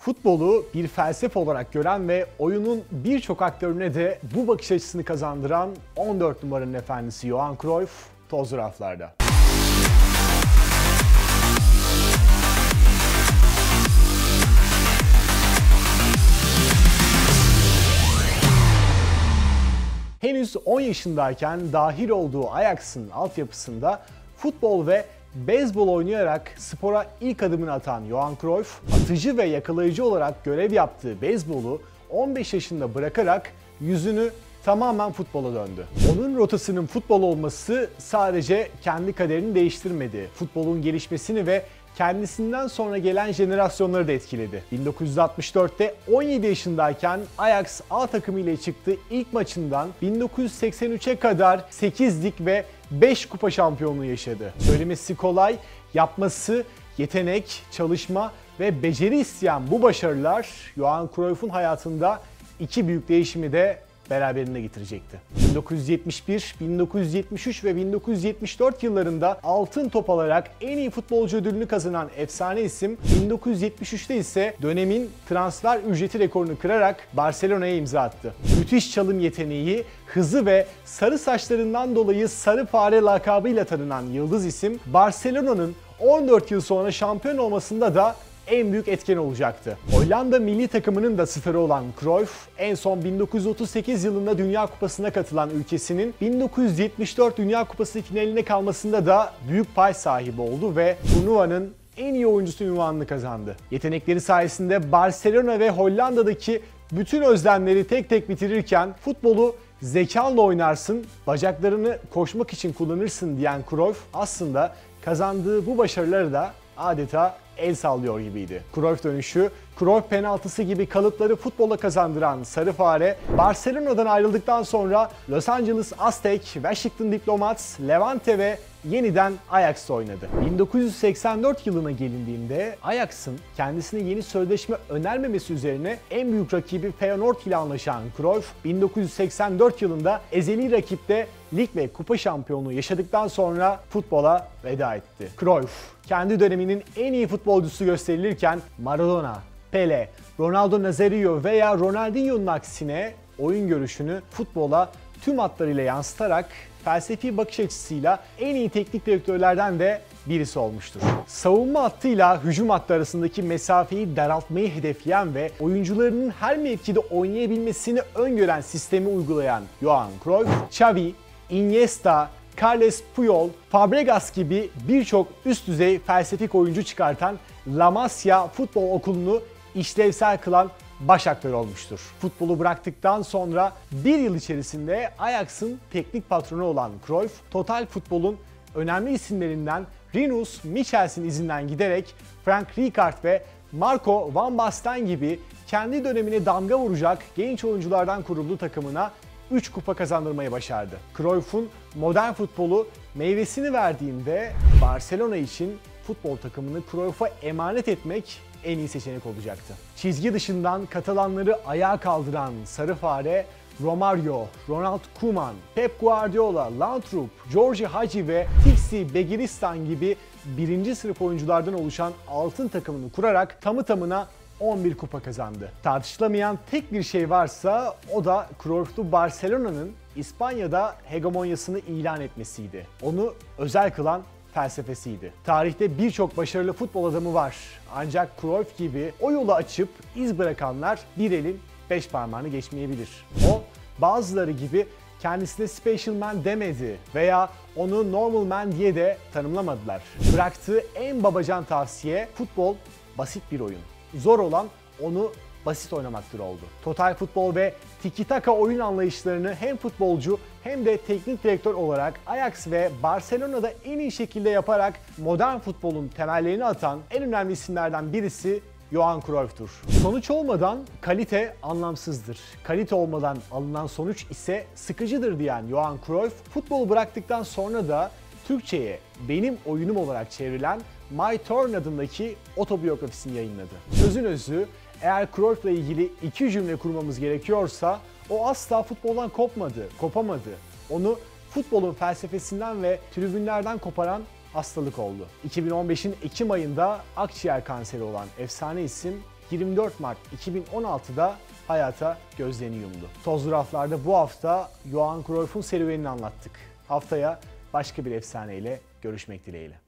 Futbolu bir felsefe olarak gören ve oyunun birçok aktörüne de bu bakış açısını kazandıran 14 numaranın efendisi Johan Cruyff tozlu raflarda. Henüz 10 yaşındayken dahil olduğu Ajax'ın altyapısında futbol ve beyzbol oynayarak spora ilk adımını atan Johan Cruyff, atıcı ve yakalayıcı olarak görev yaptığı beyzbolu 15 yaşında bırakarak yüzünü tamamen futbola döndü. Onun rotasının futbol olması sadece kendi kaderini değiştirmedi. Futbolun gelişmesini ve kendisinden sonra gelen jenerasyonları da etkiledi. 1964'te 17 yaşındayken Ajax A takımı ile çıktığı ilk maçından 1983'e kadar 8 lig ve 5 kupa şampiyonluğu yaşadı. Söylemesi kolay, yapması yetenek, çalışma ve beceri isteyen bu başarılar Johan Cruyff'un hayatında iki büyük değişimi de beraberinde getirecekti. 1971, 1973 ve 1974 yıllarında altın top alarak en iyi futbolcu ödülünü kazanan efsane isim 1973'te ise dönemin transfer ücreti rekorunu kırarak Barcelona'ya imza attı. Müthiş çalım yeteneği, hızı ve sarı saçlarından dolayı sarı fare lakabıyla tanınan yıldız isim Barcelona'nın 14 yıl sonra şampiyon olmasında da en büyük etken olacaktı. Hollanda milli takımının da starı olan Cruyff, en son 1938 yılında Dünya Kupası'na katılan ülkesinin 1974 Dünya Kupası finaline kalmasında da büyük pay sahibi oldu ve turnuvanın en iyi oyuncusu ünvanını kazandı. Yetenekleri sayesinde Barcelona ve Hollanda'daki bütün özlemleri tek tek bitirirken futbolu zekanla oynarsın, bacaklarını koşmak için kullanırsın diyen Cruyff aslında kazandığı bu başarıları da adeta el sallıyor gibiydi. Cruyff dönüşü, Cruyff penaltısı gibi kalıpları futbola kazandıran Sarı Fare, Barcelona'dan ayrıldıktan sonra Los Angeles Aztec, Washington Diplomats, Levante ve yeniden Ajax'ta oynadı. 1984 yılına gelindiğinde Ajax'ın kendisine yeni sözleşme önermemesi üzerine en büyük rakibi Feyenoord ile anlaşan Cruyff, 1984 yılında ezeli rakipte lig ve kupa şampiyonluğu yaşadıktan sonra futbola veda etti. Cruyff, kendi döneminin en iyi futbolcusu gösterilirken Maradona, Pele, Ronaldo Nazario veya Ronaldinho'nun aksine oyun görüşünü futbola tüm hatlarıyla yansıtarak felsefi bakış açısıyla en iyi teknik direktörlerden de birisi olmuştur. Savunma hattıyla hücum hattı arasındaki mesafeyi daraltmayı hedefleyen ve oyuncularının her mevkide oynayabilmesini öngören sistemi uygulayan Johan Cruyff, Xavi, Iniesta, Carles Puyol, Fabregas gibi birçok üst düzey felsefik oyuncu çıkartan La Masia Futbol Okulu'nu işlevsel kılan baş aktör olmuştur. Futbolu bıraktıktan sonra bir yıl içerisinde Ajax'ın teknik patronu olan Cruyff, Total Futbol'un önemli isimlerinden Rinus Michels'in izinden giderek Frank Rijkaard ve Marco Van Basten gibi kendi dönemine damga vuracak genç oyunculardan kurulduğu takımına 3 kupa kazandırmayı başardı. Cruyff'un modern futbolu meyvesini verdiğinde Barcelona için futbol takımını Cruyff'a emanet etmek en iyi seçenek olacaktı. Çizgi dışından Katalanları ayağa kaldıran Sarı Fare, Romario, Ronald Koeman, Pep Guardiola, Laudrup, George Hagi ve Tixi Begiristan gibi birinci sınıf oyunculardan oluşan altın takımını kurarak tamı tamına 11 kupa kazandı. Tartışılamayan tek bir şey varsa o da Cruyff'lu Barcelona'nın İspanya'da hegemonyasını ilan etmesiydi. Onu özel kılan felsefesiydi. Tarihte birçok başarılı futbol adamı var. Ancak Cruyff gibi o yolu açıp iz bırakanlar bir elin beş parmağını geçmeyebilir. O bazıları gibi kendisine special man demedi veya onu normal man diye de tanımlamadılar. Bıraktığı en babacan tavsiye futbol basit bir oyun. Zor olan onu basit oynamaktır oldu. Total futbol ve tiki taka oyun anlayışlarını hem futbolcu hem de teknik direktör olarak Ajax ve Barcelona'da en iyi şekilde yaparak modern futbolun temellerini atan en önemli isimlerden birisi Johan Cruyff'tur. Sonuç olmadan kalite anlamsızdır. Kalite olmadan alınan sonuç ise sıkıcıdır diyen Johan Cruyff, futbolu bıraktıktan sonra da Türkçe'ye benim oyunum olarak çevrilen My Turn adındaki otobiyografisini yayınladı. Sözün özü eğer Cruyff'la ilgili iki cümle kurmamız gerekiyorsa o asla futboldan kopmadı, kopamadı. Onu futbolun felsefesinden ve tribünlerden koparan hastalık oldu. 2015'in Ekim ayında akciğer kanseri olan efsane isim 24 Mart 2016'da hayata gözlerini yumdu. Tozlu raflarda bu hafta Johan Cruyff'un serüvenini anlattık. Haftaya başka bir efsaneyle görüşmek dileğiyle.